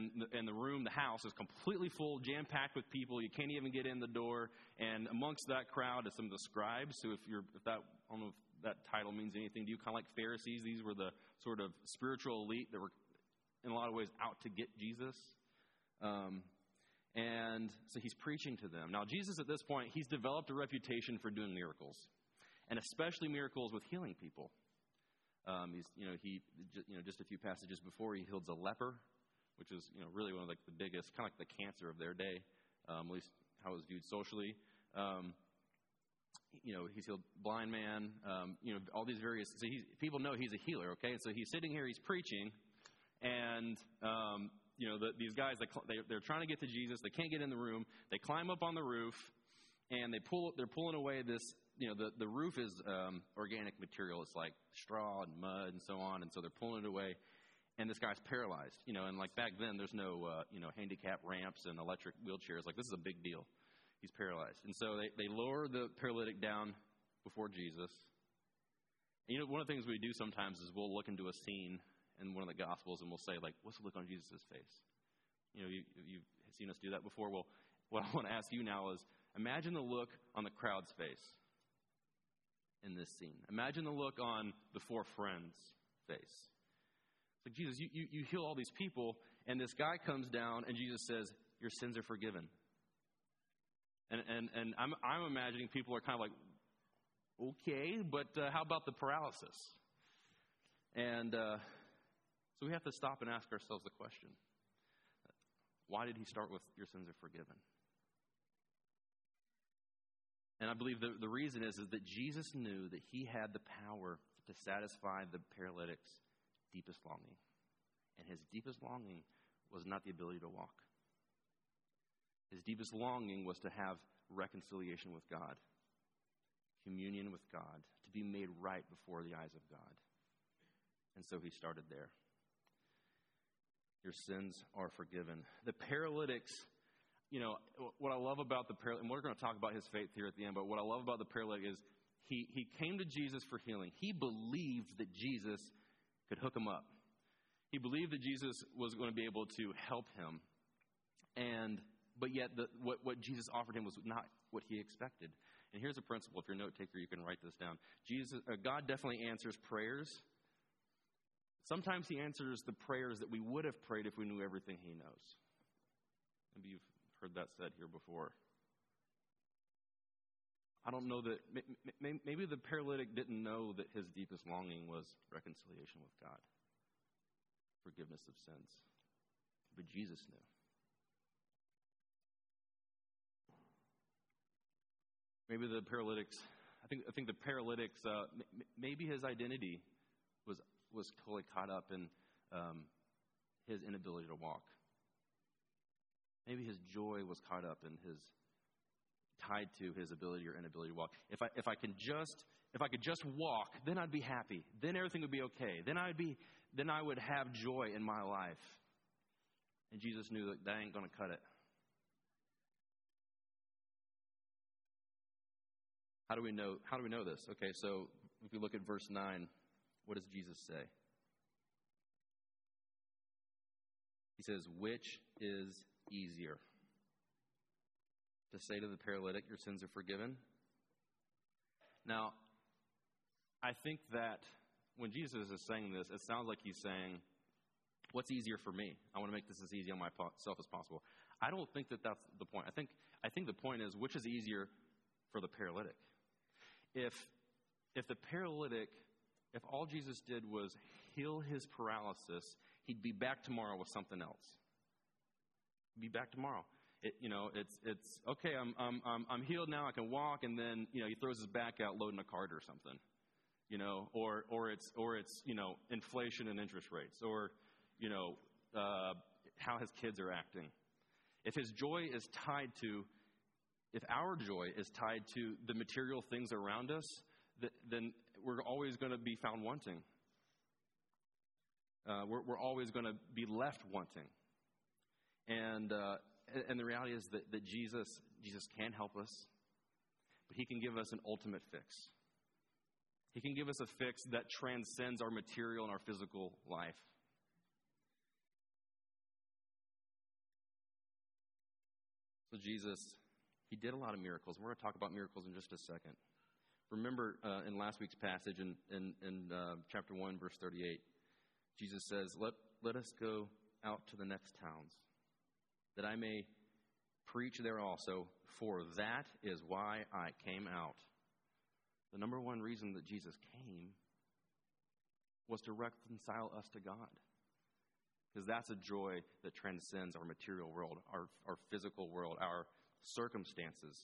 and the, and the room, the house, is completely full, jam packed with people. You can't even get in the door. And amongst that crowd is some of the scribes. So if you're, if that, I don't know if that title means anything to you, kind of like Pharisees. These were the sort of spiritual elite that were, in a lot of ways, out to get Jesus. Um, and so he's preaching to them. Now, Jesus, at this point, he's developed a reputation for doing miracles, and especially miracles with healing people. Um, he's, you know, he, you know, just a few passages before, he heals a leper, which is, you know, really one of like the biggest, kind of like the cancer of their day, um, at least how it was viewed socially. Um, you know, he's healed blind man, um, you know, all these various, so people know he's a healer, okay? So he's sitting here, he's preaching, and, um, you know, the, these guys, they, they're trying to get to Jesus. They can't get in the room. They climb up on the roof, and they pull, they're pulling away this, you know, the, the roof is um, organic material. It's like straw and mud and so on. And so they're pulling it away. And this guy's paralyzed, you know, and like back then, there's no, uh, you know, handicap ramps and electric wheelchairs. Like, this is a big deal. He's paralyzed. And so they, they lower the paralytic down before Jesus. And, you know, one of the things we do sometimes is we'll look into a scene in one of the Gospels and we'll say, like, what's the look on Jesus' face? You know, you, you've seen us do that before. Well, what I want to ask you now is imagine the look on the crowd's face in this scene. Imagine the look on the four friends' face. Like, Jesus, you, you, you heal all these people, and this guy comes down, and Jesus says, Your sins are forgiven. And, and, and I'm, I'm imagining people are kind of like, okay, but uh, how about the paralysis? And uh, so we have to stop and ask ourselves the question why did he start with, Your sins are forgiven? And I believe the, the reason is, is that Jesus knew that he had the power to satisfy the paralytic's deepest longing. And his deepest longing was not the ability to walk. His deepest longing was to have reconciliation with God, communion with God, to be made right before the eyes of God. And so he started there. Your sins are forgiven. The paralytics you know, what I love about the paralytic, and we're going to talk about his faith here at the end, but what I love about the paralytic is he, he came to Jesus for healing. He believed that Jesus could hook him up. He believed that Jesus was going to be able to help him. And, but yet, the, what, what Jesus offered him was not what he expected. And here's a principle. If you're a note taker, you can write this down. Jesus, uh, God definitely answers prayers. Sometimes he answers the prayers that we would have prayed if we knew everything he knows. Maybe you've heard that said here before. I don't know that, maybe the paralytic didn't know that his deepest longing was reconciliation with God, forgiveness of sins. But Jesus knew. Maybe the paralytics, I think, I think the paralytics, uh, maybe his identity was, was totally caught up in um, his inability to walk. Maybe his joy was caught up in his tied to his ability or inability to walk. If I if I can just if I could just walk, then I'd be happy. Then everything would be okay. Then I'd be then I would have joy in my life. And Jesus knew that that ain't going to cut it. How do we know how do we know this? Okay, so if we look at verse 9, what does Jesus say? He says, "Which is easier to say to the paralytic, Your sins are forgiven. Now, I think that when Jesus is saying this, it sounds like he's saying, What's easier for me? I want to make this as easy on myself as possible. I don't think that that's the point. I think, I think the point is which is easier for the paralytic? If, if the paralytic, if all Jesus did was heal his paralysis, he'd be back tomorrow with something else be back tomorrow. It, you know, it's, it's okay, I'm, I'm, I'm, I'm healed now, I can walk, and then, you know, he throws his back out loading a cart or something, you know, or, or it's, or it's, you know, inflation and interest rates, or, you know, uh, how his kids are acting. If his joy is tied to, if our joy is tied to the material things around us, then we're always going to be found wanting. Uh, we're, we're always going to be left wanting. And, uh, and the reality is that, that Jesus, Jesus can help us, but he can give us an ultimate fix. He can give us a fix that transcends our material and our physical life. So, Jesus, he did a lot of miracles. We're going to talk about miracles in just a second. Remember uh, in last week's passage in, in, in uh, chapter 1, verse 38, Jesus says, let, let us go out to the next towns, that I may preach there also, for that is why I came out. The number one reason that Jesus came was to reconcile us to God. Because that's a joy that transcends our material world, our, our physical world, our circumstances.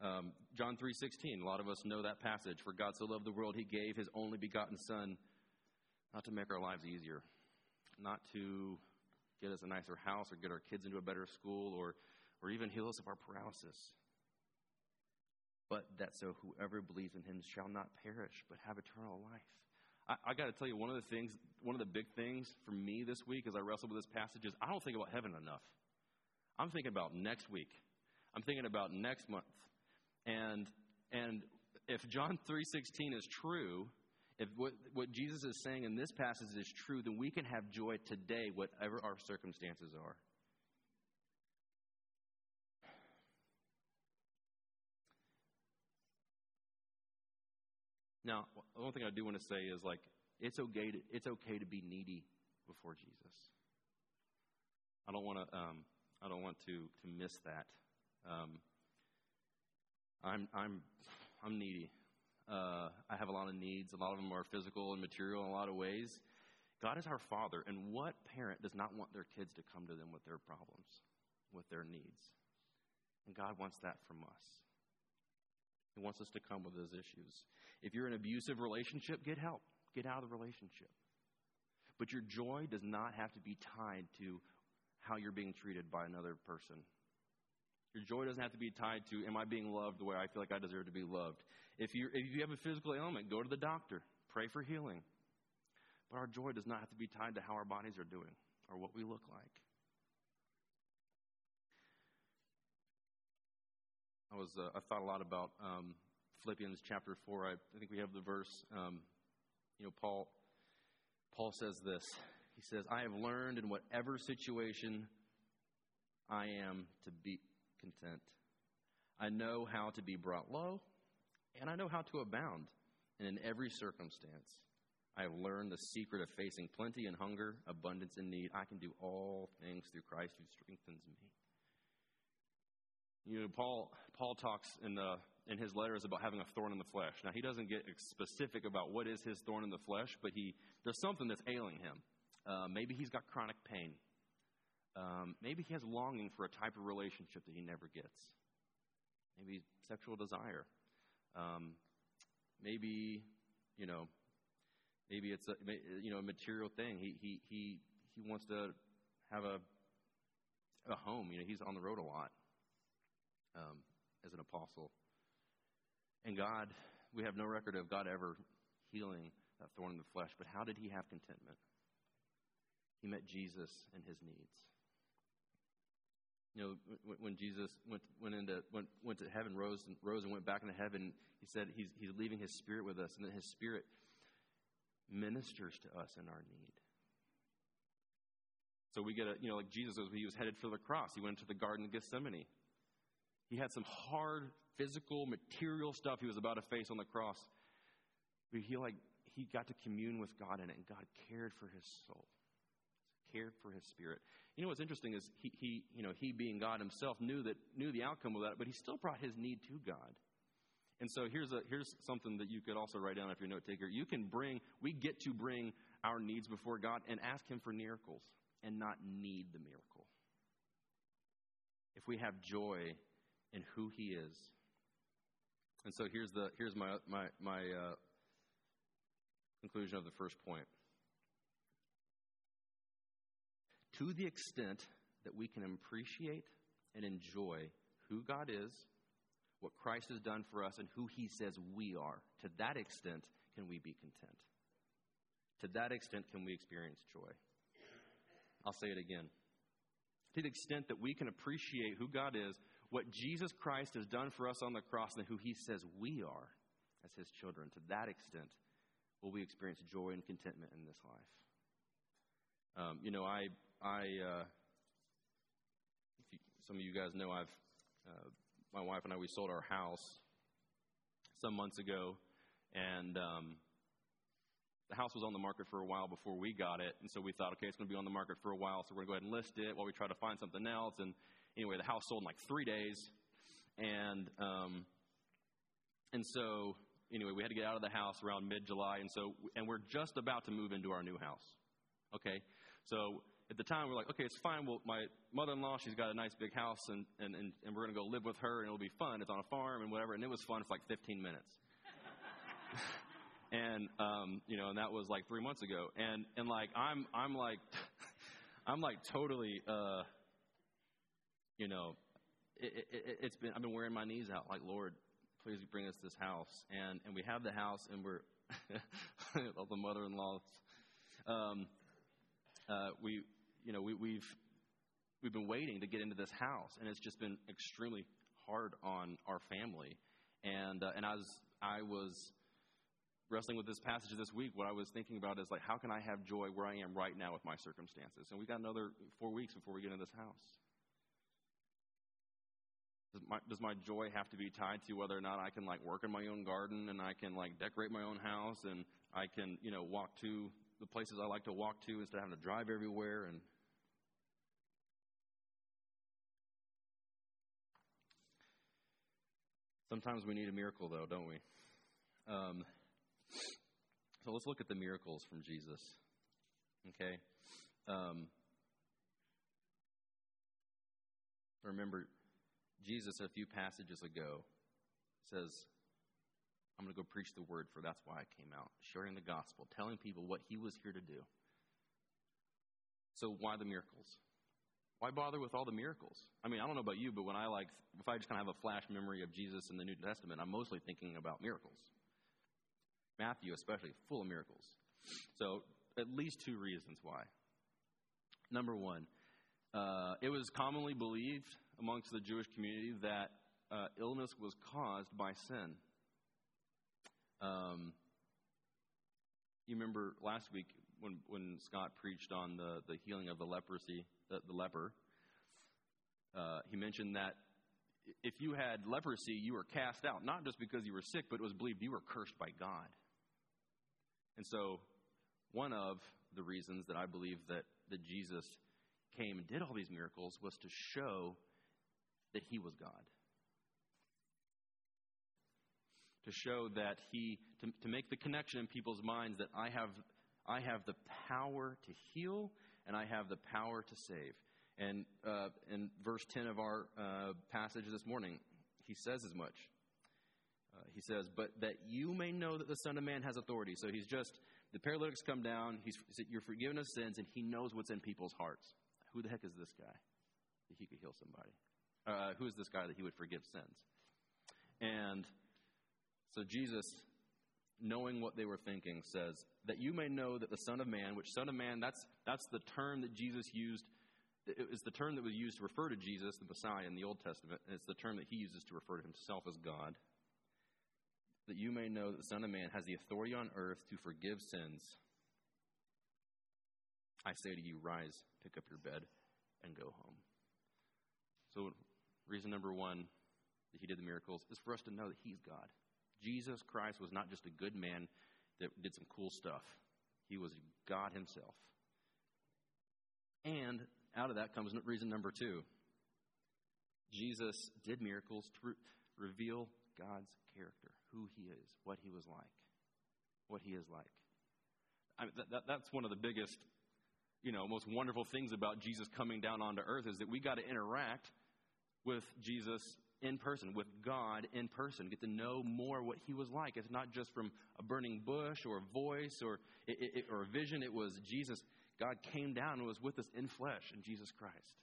Um, John 3:16, a lot of us know that passage. For God so loved the world, he gave his only begotten son not to make our lives easier, not to get us a nicer house or get our kids into a better school or, or even heal us of our paralysis. But that so whoever believes in him shall not perish, but have eternal life. I, I got to tell you, one of the things, one of the big things for me this week as I wrestle with this passage is I don't think about heaven enough. I'm thinking about next week. I'm thinking about next month. And and if John 3:16 is true, if what, what Jesus is saying in this passage is true, then we can have joy today, whatever our circumstances are. Now, the one thing I do want to say is like it's okay to, it's okay to be needy before Jesus. I don't want to um, I don't want to to miss that. Um, I'm I'm I'm needy. Uh, I have a lot of needs. A lot of them are physical and material in a lot of ways. God is our Father, and what parent does not want their kids to come to them with their problems, with their needs? And God wants that from us. He wants us to come with those issues. If you're in an abusive relationship, get help. Get out of the relationship. But your joy does not have to be tied to how you're being treated by another person. Your joy doesn't have to be tied to, am I being loved the way I feel like I deserve to be loved? If you, if you have a physical ailment, go to the doctor. Pray for healing. But our joy does not have to be tied to how our bodies are doing or what we look like. I was uh, I thought a lot about um, Philippians chapter four. I, I, think we have the verse. Um, you know, Paul Paul says this. He says, "I have learned in whatever situation I am to be content. I know how to be brought low, and I know how to abound. And in every circumstance, I have learned the secret of facing plenty and hunger, abundance and need. I can do all things through Christ who strengthens me. You know, Paul Paul talks in the in his letters about having a thorn in the flesh. Now he doesn't get specific about what is his thorn in the flesh, but he there's something that's ailing him. Uh, maybe he's got chronic pain. Um, maybe he has longing for a type of relationship that he never gets. Maybe sexual desire. Um, maybe you know, maybe it's a you know a material thing. He he he he wants to have a a home. You know, he's on the road a lot um, as an apostle. And God, we have no record of God ever healing that thorn in the flesh. But how did he have contentment? He met Jesus and his needs. You know, when Jesus went went into went went to heaven, rose and rose and went back into heaven, he said he's he's leaving his spirit with us, and that his spirit ministers to us in our need. So we get a you know like Jesus was he was headed for the cross. He went to the Garden of Gethsemane. He had some hard physical, material stuff he was about to face on the cross. But he like he got to commune with God in it, and God cared for his soul, cared for his spirit. You know what's interesting is he, he you know he being God himself knew that knew the outcome of that, but he still brought his need to God. And so here's a here's something that you could also write down if you're a note taker. You can bring we get to bring our needs before God and ask Him for miracles and not need the miracle. If we have joy in who He is. And so here's, the, here's my, my, my uh, conclusion of the first point. To the extent that we can appreciate and enjoy who God is, what Christ has done for us, and who He says we are, to that extent can we be content. To that extent can we experience joy. I'll say it again. To the extent that we can appreciate who God is, what Jesus Christ has done for us on the cross and who he says we are as his children, to that extent will we experience joy and contentment in this life. Um, you know, I, I, uh, you, some of you guys know I've, uh, my wife and I, we sold our house some months ago, and um, the house was on the market for a while before we got it, and so we thought, okay, it's going to be on the market for a while, so we're going to go ahead and list it while we try to find something else. And anyway, the house sold in like three days, and um, and so anyway, we had to get out of the house around mid July, and so and we're just about to move into our new house. Okay, so at the time we're like, okay, it's fine. Well, my mother-in-law, she's got a nice big house, and and and, and we're gonna go live with her, and it'll be fun. It's on a farm and whatever, and it was fun for like 15 minutes. and um, you know, and that was like three months ago, and and like I'm I'm like I'm like totally uh, you know, it, it, it's been I've been wearing my knees out, like Lord, please bring us this house, and and we have the house, and we're all the mother in laws. Um, uh, we you know we, we've we've been waiting to get into this house, and it's just been extremely hard on our family. And uh, and as I was wrestling with this passage this week, what I was thinking about is like, how can I have joy where I am right now with my circumstances? And we got another four weeks before we get into this house. Does my, does my joy have to be tied to whether or not I can like work in my own garden and I can like decorate my own house and I can you know walk to the places I like to walk to instead of having to drive everywhere and Sometimes we need a miracle, though, don't we? Um, so let's look at the miracles from Jesus. Okay? Um, remember, Jesus, a few passages ago, says, I'm going to go preach the word, for that's why I came out, sharing the gospel, telling people what he was here to do. So, why the miracles? Why bother with all the miracles? I mean, I don't know about you, but when I like, if I just kind of have a flash memory of Jesus in the New Testament, I'm mostly thinking about miracles. Matthew, especially, full of miracles. So, at least two reasons why. Number one, uh, it was commonly believed amongst the Jewish community that uh, illness was caused by sin. Um, you remember last week when, when Scott preached on the, the healing of the leprosy, the, the leper, uh, he mentioned that if you had leprosy, you were cast out, not just because you were sick, but it was believed you were cursed by God. And so, one of the reasons that I believe that, that Jesus came and did all these miracles was to show that he was God. To show that he, to, to make the connection in people's minds that I have, I have the power to heal and I have the power to save. And uh, in verse 10 of our uh, passage this morning, he says as much. Uh, he says, But that you may know that the Son of Man has authority. So he's just, the paralytics come down, he's, you're forgiven of sins, and he knows what's in people's hearts. Who the heck is this guy that he could heal somebody? Uh, who is this guy that he would forgive sins? And so Jesus, knowing what they were thinking, says, That you may know that the Son of Man, which Son of Man, that's, that's the term that Jesus used was the term that was used to refer to Jesus, the Messiah, in the Old Testament, and it's the term that he uses to refer to himself as God. That you may know that the Son of Man has the authority on earth to forgive sins. I say to you, rise, pick up your bed, and go home. So, reason number one that he did the miracles is for us to know that he's God. Jesus Christ was not just a good man that did some cool stuff, he was God himself. And out of that comes reason number two Jesus did miracles to re- reveal God's character, who he is, what he was like. What he is like. I mean, that, that, that's one of the biggest, you know, most wonderful things about Jesus coming down onto earth is that we got to interact with Jesus in person, with God in person, get to know more what he was like. It's not just from a burning bush or a voice or, it, it, or a vision. It was Jesus God came down and was with us in flesh in Jesus Christ.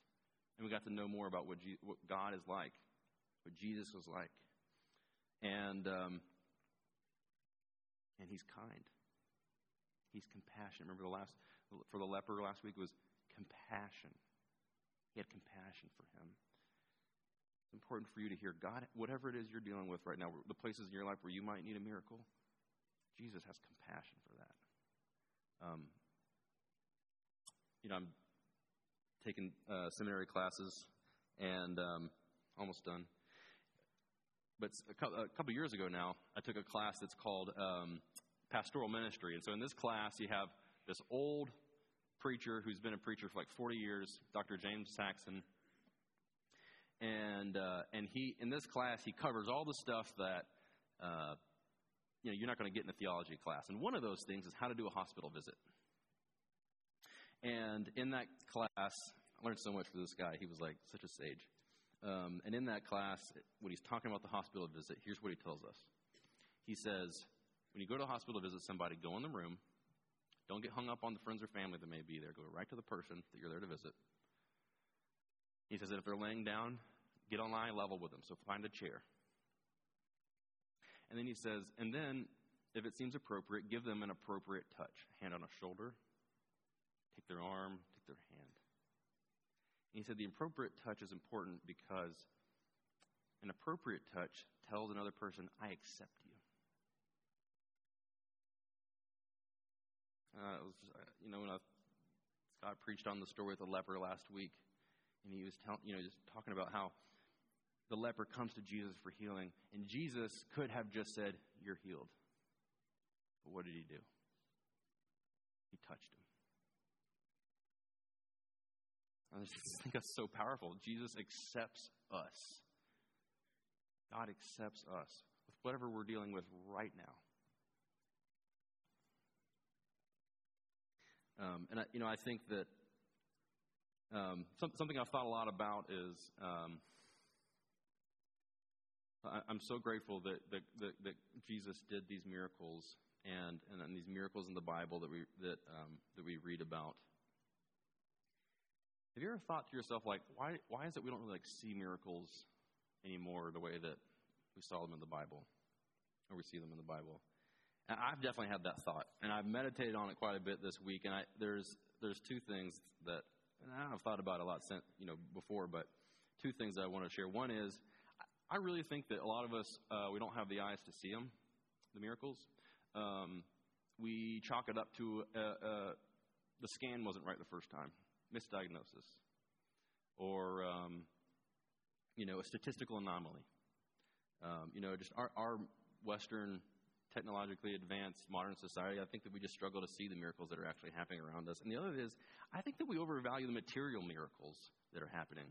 And we got to know more about what, Je- what God is like, what Jesus was like. And, um, and he's kind. He's compassionate. Remember the last, for the leper last week was compassion. He had compassion for him. It's important for you to hear God, whatever it is you're dealing with right now, the places in your life where you might need a miracle, Jesus has compassion for that. Um, you know, I'm taking uh, seminary classes, and um, almost done. But a couple, a couple years ago now, I took a class that's called um, pastoral ministry. And so in this class, you have this old preacher who's been a preacher for like 40 years, Dr. James Saxon. And, uh, and he, in this class, he covers all the stuff that, uh, you know, you're not going to get in a theology class. And one of those things is how to do a hospital visit. And in that class, I learned so much from this guy. He was like such a sage. Um, and in that class, when he's talking about the hospital visit, here's what he tells us. He says, when you go to a hospital to visit somebody, go in the room. Don't get hung up on the friends or family that may be there. Go right to the person that you're there to visit. He says that if they're laying down, get on eye level with them. So find a chair. And then he says, and then, if it seems appropriate, give them an appropriate touch. Hand on a shoulder, take their arm, take their hand. And he said the appropriate touch is important because an appropriate touch tells another person, I accept you. Uh, was, uh, you know, when I, Scott preached on the story of the leper last week, and he was telling, you know, just talking about how the leper comes to Jesus for healing, and Jesus could have just said, "You're healed," but what did he do? He touched him. I just think that's so powerful. Jesus accepts us. God accepts us with whatever we're dealing with right now. Um, and I, you know, I think that um, some, something I've thought a lot about is um, I, am so grateful that, that, that, that, Jesus did these miracles and, and, these miracles in the Bible that we that um, that we read about. Have you ever thought to yourself like, why why is it we don't really like see miracles anymore the way that we saw them in the Bible, or we see them in the Bible? And I've definitely had that thought, and I've meditated on it quite a bit this week. And I, there's there's two things that I've thought about a lot since you know before, but two things I want to share. One is I really think that a lot of us uh, we don't have the eyes to see them, the miracles. Um, we chalk it up to uh, uh, the scan wasn't right the first time, misdiagnosis, or um, you know a statistical anomaly. Um, you know, just our, our Western technologically advanced modern society, I think that we just struggle to see the miracles that are actually happening around us. And the other is, I think that we overvalue the material miracles that are happening.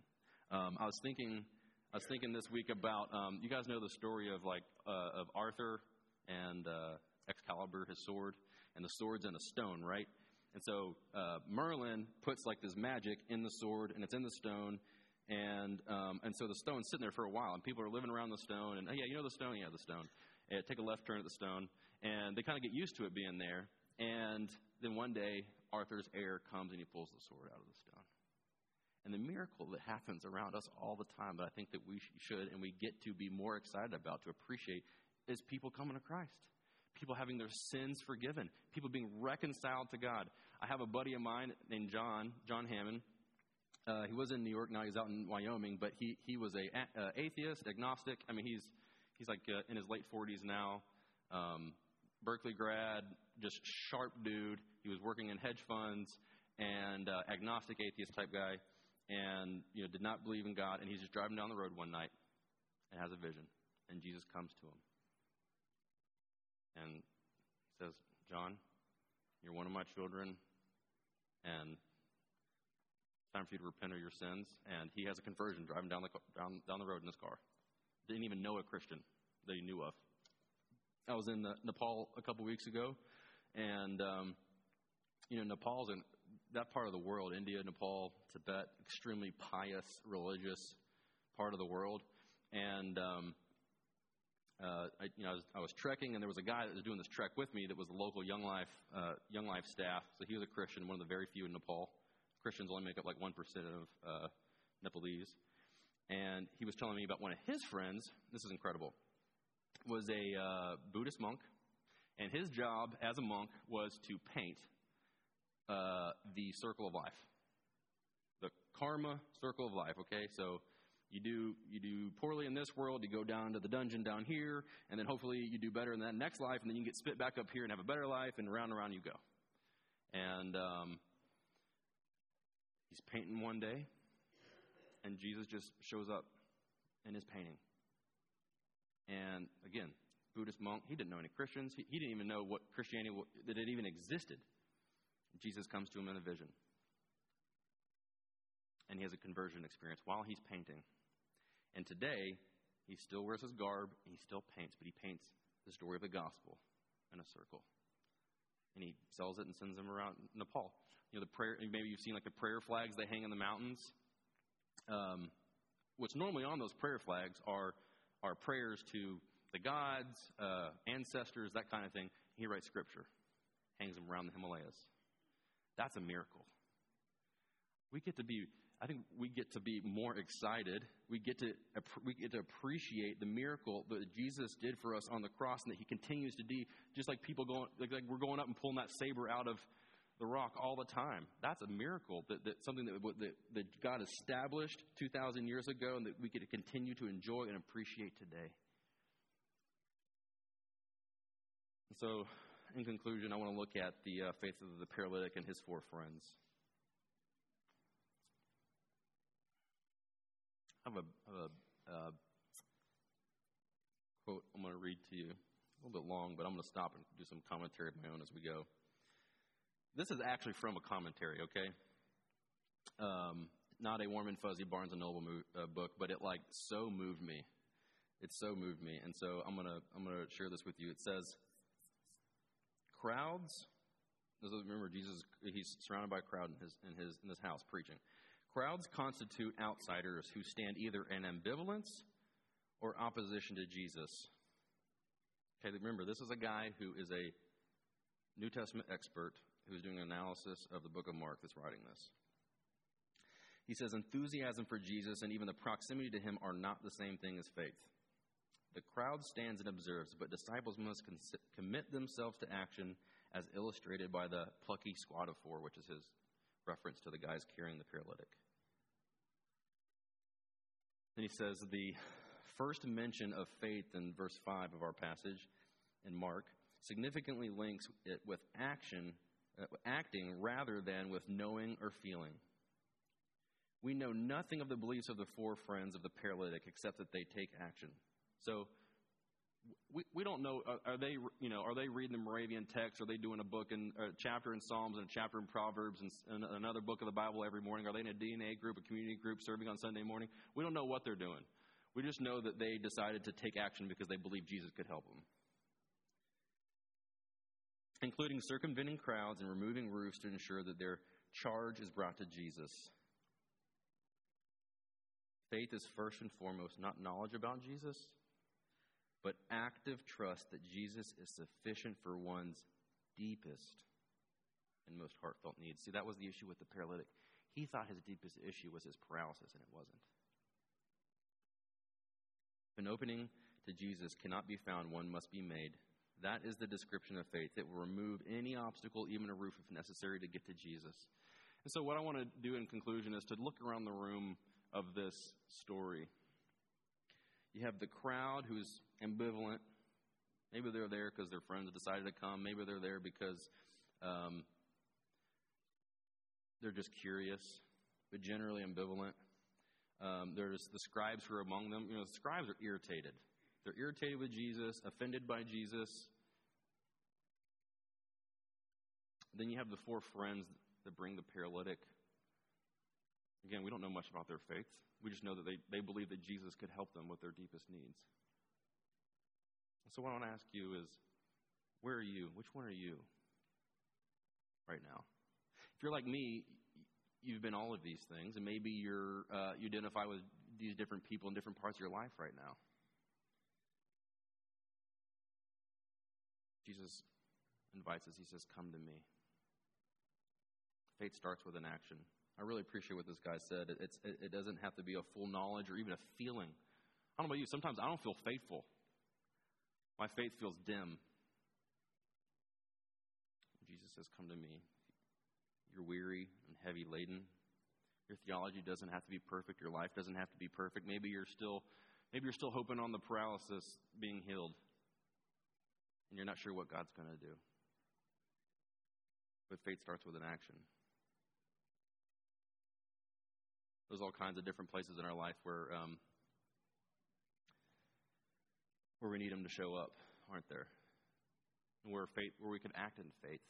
Um, I was thinking, I was thinking this week about, um, you guys know the story of like uh, of Arthur and uh, Excalibur, his sword, and the sword's in a stone, right? And so uh, Merlin puts like this magic in the sword, and it's in the stone, and um, and so the stone's sitting there for a while, and people are living around the stone, and oh yeah, you know the stone, yeah, the stone and take a left turn at the stone, and they kind of get used to it being there. And then one day, Arthur's heir comes and he pulls the sword out of the stone. And the miracle that happens around us all the time that I think that we should and we get to be more excited about, to appreciate, is people coming to Christ. People having their sins forgiven. People being reconciled to God. I have a buddy of mine named John, John Hammond. Uh, he was in New York, now he's out in Wyoming, but he, he was a, a uh, atheist, agnostic. I mean, he's He's like uh, in his late 40s now. Um, Berkeley grad, just sharp dude. He was working in hedge funds and uh, agnostic atheist type guy, and you know did not believe in God. And he's just driving down the road one night and has a vision, and Jesus comes to him and says, "John, you're one of my children, and time for you to repent of your sins." And he has a conversion driving down the down down the road in his car didn't even know a Christian that he knew of. I was in Nepal a couple weeks ago, and um, you know Nepal's in that part of the world, India, Nepal, Tibet, extremely pious, religious part of the world, and um, uh, I, you know, I was, I was, trekking, and there was a guy that was doing this trek with me that was the local Young Life uh, Young Life staff. So he was a Christian, one of the very few in Nepal. Christians only make up like one percent of uh, Nepalese and he was telling me about one of his friends. This is incredible. Was a uh, Buddhist monk, and his job as a monk was to paint uh, the circle of life, the karma circle of life. Okay, so you do you do poorly in this world, you go down to the dungeon down here, and then hopefully you do better in that next life, and then you get spit back up here and have a better life, and round and around you go. And um, he's painting one day, and Jesus just shows up and is painting. And again, Buddhist monk, he didn't know any Christians. He, he didn't even know what Christianity, that it even existed. Jesus comes to him in a vision. And he has a conversion experience while he's painting. And today, he still wears his garb, he still paints, but he paints the story of the gospel in a circle. And he sells it and sends them around Nepal. You know, the prayer, maybe you've seen like the prayer flags they hang in the mountains. Um, what's normally on those prayer flags are, are prayers to the gods, uh, ancestors, that kind of thing. He writes scripture, hangs them around the Himalayas. That's a miracle. We get to be I think we get to be more excited. We get to we get to appreciate the miracle that Jesus did for us on the cross, and that He continues to do. Just like people going, like, like we're going up and pulling that saber out of the rock all the time. That's a miracle. That, that something that, that that God established two thousand years ago, and that we could continue to enjoy and appreciate today. And so, in conclusion, I want to look at the uh, faith of the paralytic and his four friends. I have a, a, a quote I'm going to read to you. A little bit long, but I'm going to stop and do some commentary of my own as we go. This is actually from a commentary, okay? Um, not a warm and fuzzy Barnes and Noble uh, book, but it like so moved me. It so moved me, and so I'm gonna I'm gonna share this with you. It says, crowds. Remember, Jesus he's surrounded by a crowd in his in his in this house preaching. Crowds constitute outsiders who stand either in ambivalence or opposition to Jesus. Okay, remember, this is a guy who is a New Testament expert who's doing an analysis of the book of Mark that's writing this. He says, enthusiasm for Jesus and even the proximity to him are not the same thing as faith. The crowd stands and observes, but disciples must con- commit themselves to action as illustrated by the plucky squad of four, which is his reference to the guys carrying the paralytic. Then he says the first mention of faith in verse 5 of our passage in Mark significantly links it with action, acting rather than with knowing or feeling. We know nothing of the beliefs of the four friends of the paralytic except that they take action. So we, we don't know are, are, they you know are they reading the Moravian text? Are they doing a book and a chapter in Psalms and a chapter in Proverbs and, and another book of the Bible every morning? Are they in a DNA group a community group serving on Sunday morning? We don't know what they're doing. We just know that they decided to take action because they believed Jesus could help them including circumventing crowds and removing roofs to ensure that their charge is brought to Jesus faith is first and foremost not knowledge about Jesus but active trust that Jesus is sufficient for one's deepest and most heartfelt needs. See, that was the issue with the paralytic. He thought his deepest issue was his paralysis, and it wasn't. An opening to Jesus cannot be found, one must be made. That is the description of faith. It will remove any obstacle, even a roof, if necessary, to get to Jesus. And so, what I want to do in conclusion is to look around the room of this story you have the crowd who's ambivalent. Maybe they're there because their friends decided to come. Maybe they're there because um, they're just curious, but generally ambivalent. Um, there's the scribes who are among them. You know, the scribes are irritated. They're irritated with Jesus, offended by Jesus. Then you have the four friends that bring the paralytic. Again, we don't know much about their faith. We just know that they, they believe that Jesus could help them with their deepest needs. So, what I want to ask you is where are you? Which one are you right now? If you're like me, you've been all of these things, and maybe you're, uh, you identify with these different people in different parts of your life right now. Jesus invites us, He says, Come to me. Faith starts with an action. I really appreciate what this guy said. It, it, it doesn't have to be a full knowledge or even a feeling. I don't know about you. Sometimes I don't feel faithful. My faith feels dim. Jesus says, Come to me. You're weary and heavy laden. Your theology doesn't have to be perfect. Your life doesn't have to be perfect. Maybe you're still, maybe you're still hoping on the paralysis being healed, and you're not sure what God's going to do. But faith starts with an action. There's all kinds of different places in our life where um, where we need Him to show up, aren't there? Where faith, where we can act in faith.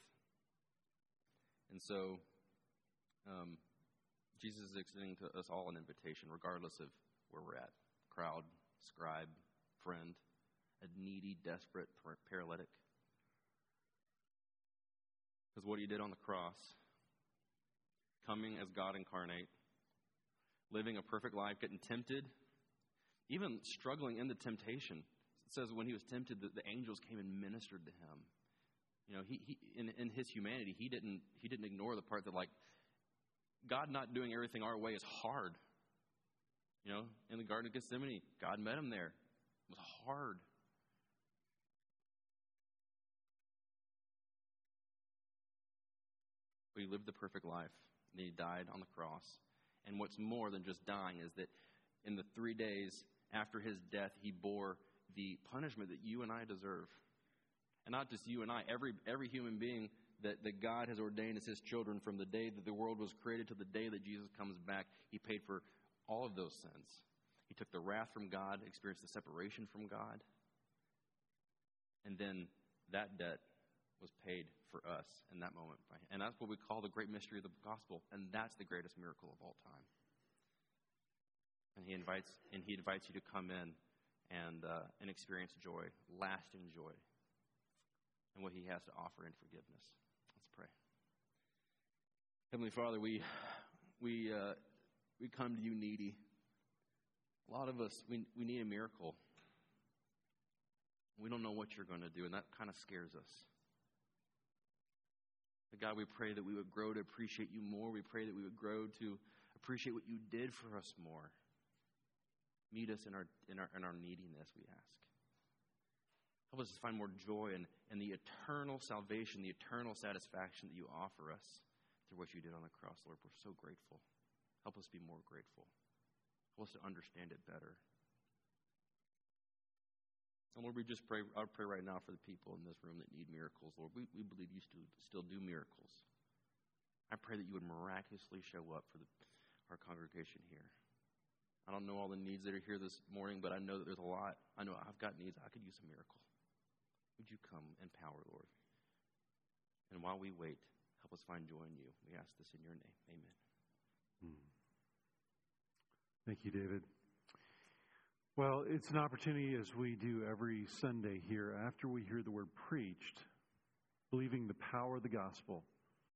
And so, um, Jesus is extending to us all an invitation, regardless of where we're at crowd, scribe, friend, a needy, desperate paralytic. Because what he did on the cross, coming as God incarnate, living a perfect life, getting tempted, even struggling in the temptation. It says when he was tempted, the angels came and ministered to him. You know, he, he in, in his humanity, he didn't he didn't ignore the part that like God not doing everything our way is hard. You know, in the Garden of Gethsemane, God met him there. It was hard. But he lived the perfect life. And he died on the cross. And what's more than just dying is that in the three days after his death, he bore the punishment that you and I deserve. And not just you and I, every, every human being that, that God has ordained as his children from the day that the world was created to the day that Jesus comes back, he paid for all of those sins. He took the wrath from God, experienced the separation from God, and then that debt was paid for us in that moment. And that's what we call the great mystery of the gospel, and that's the greatest miracle of all time. And he invites, and he invites you to come in and, uh, and experience joy, lasting joy, and what he has to offer in forgiveness. Let's pray. Heavenly Father, we, we, uh, we come to you needy. A lot of us, we, we need a miracle. We don't know what you're going to do, and that kind of scares us. God, we pray that we would grow to appreciate you more. We pray that we would grow to appreciate what you did for us more. Meet us in our, in our, in our neediness, we ask. Help us to find more joy in, in the eternal salvation, the eternal satisfaction that you offer us through what you did on the cross, Lord. We're so grateful. Help us be more grateful. Help us to understand it better. And Lord, we just pray, I pray right now for the people in this room that need miracles. Lord, we, we believe you still, still do miracles. I pray that you would miraculously show up for the, our congregation here. I don't know all the needs that are here this morning, but I know that there's a lot. I know I've got needs. I could use a miracle. Would you come and power, Lord? And while we wait, help us find joy in you. We ask this in your name. Amen. Hmm. Thank you, David. Well, it's an opportunity as we do every Sunday here after we hear the word preached, believing the power of the gospel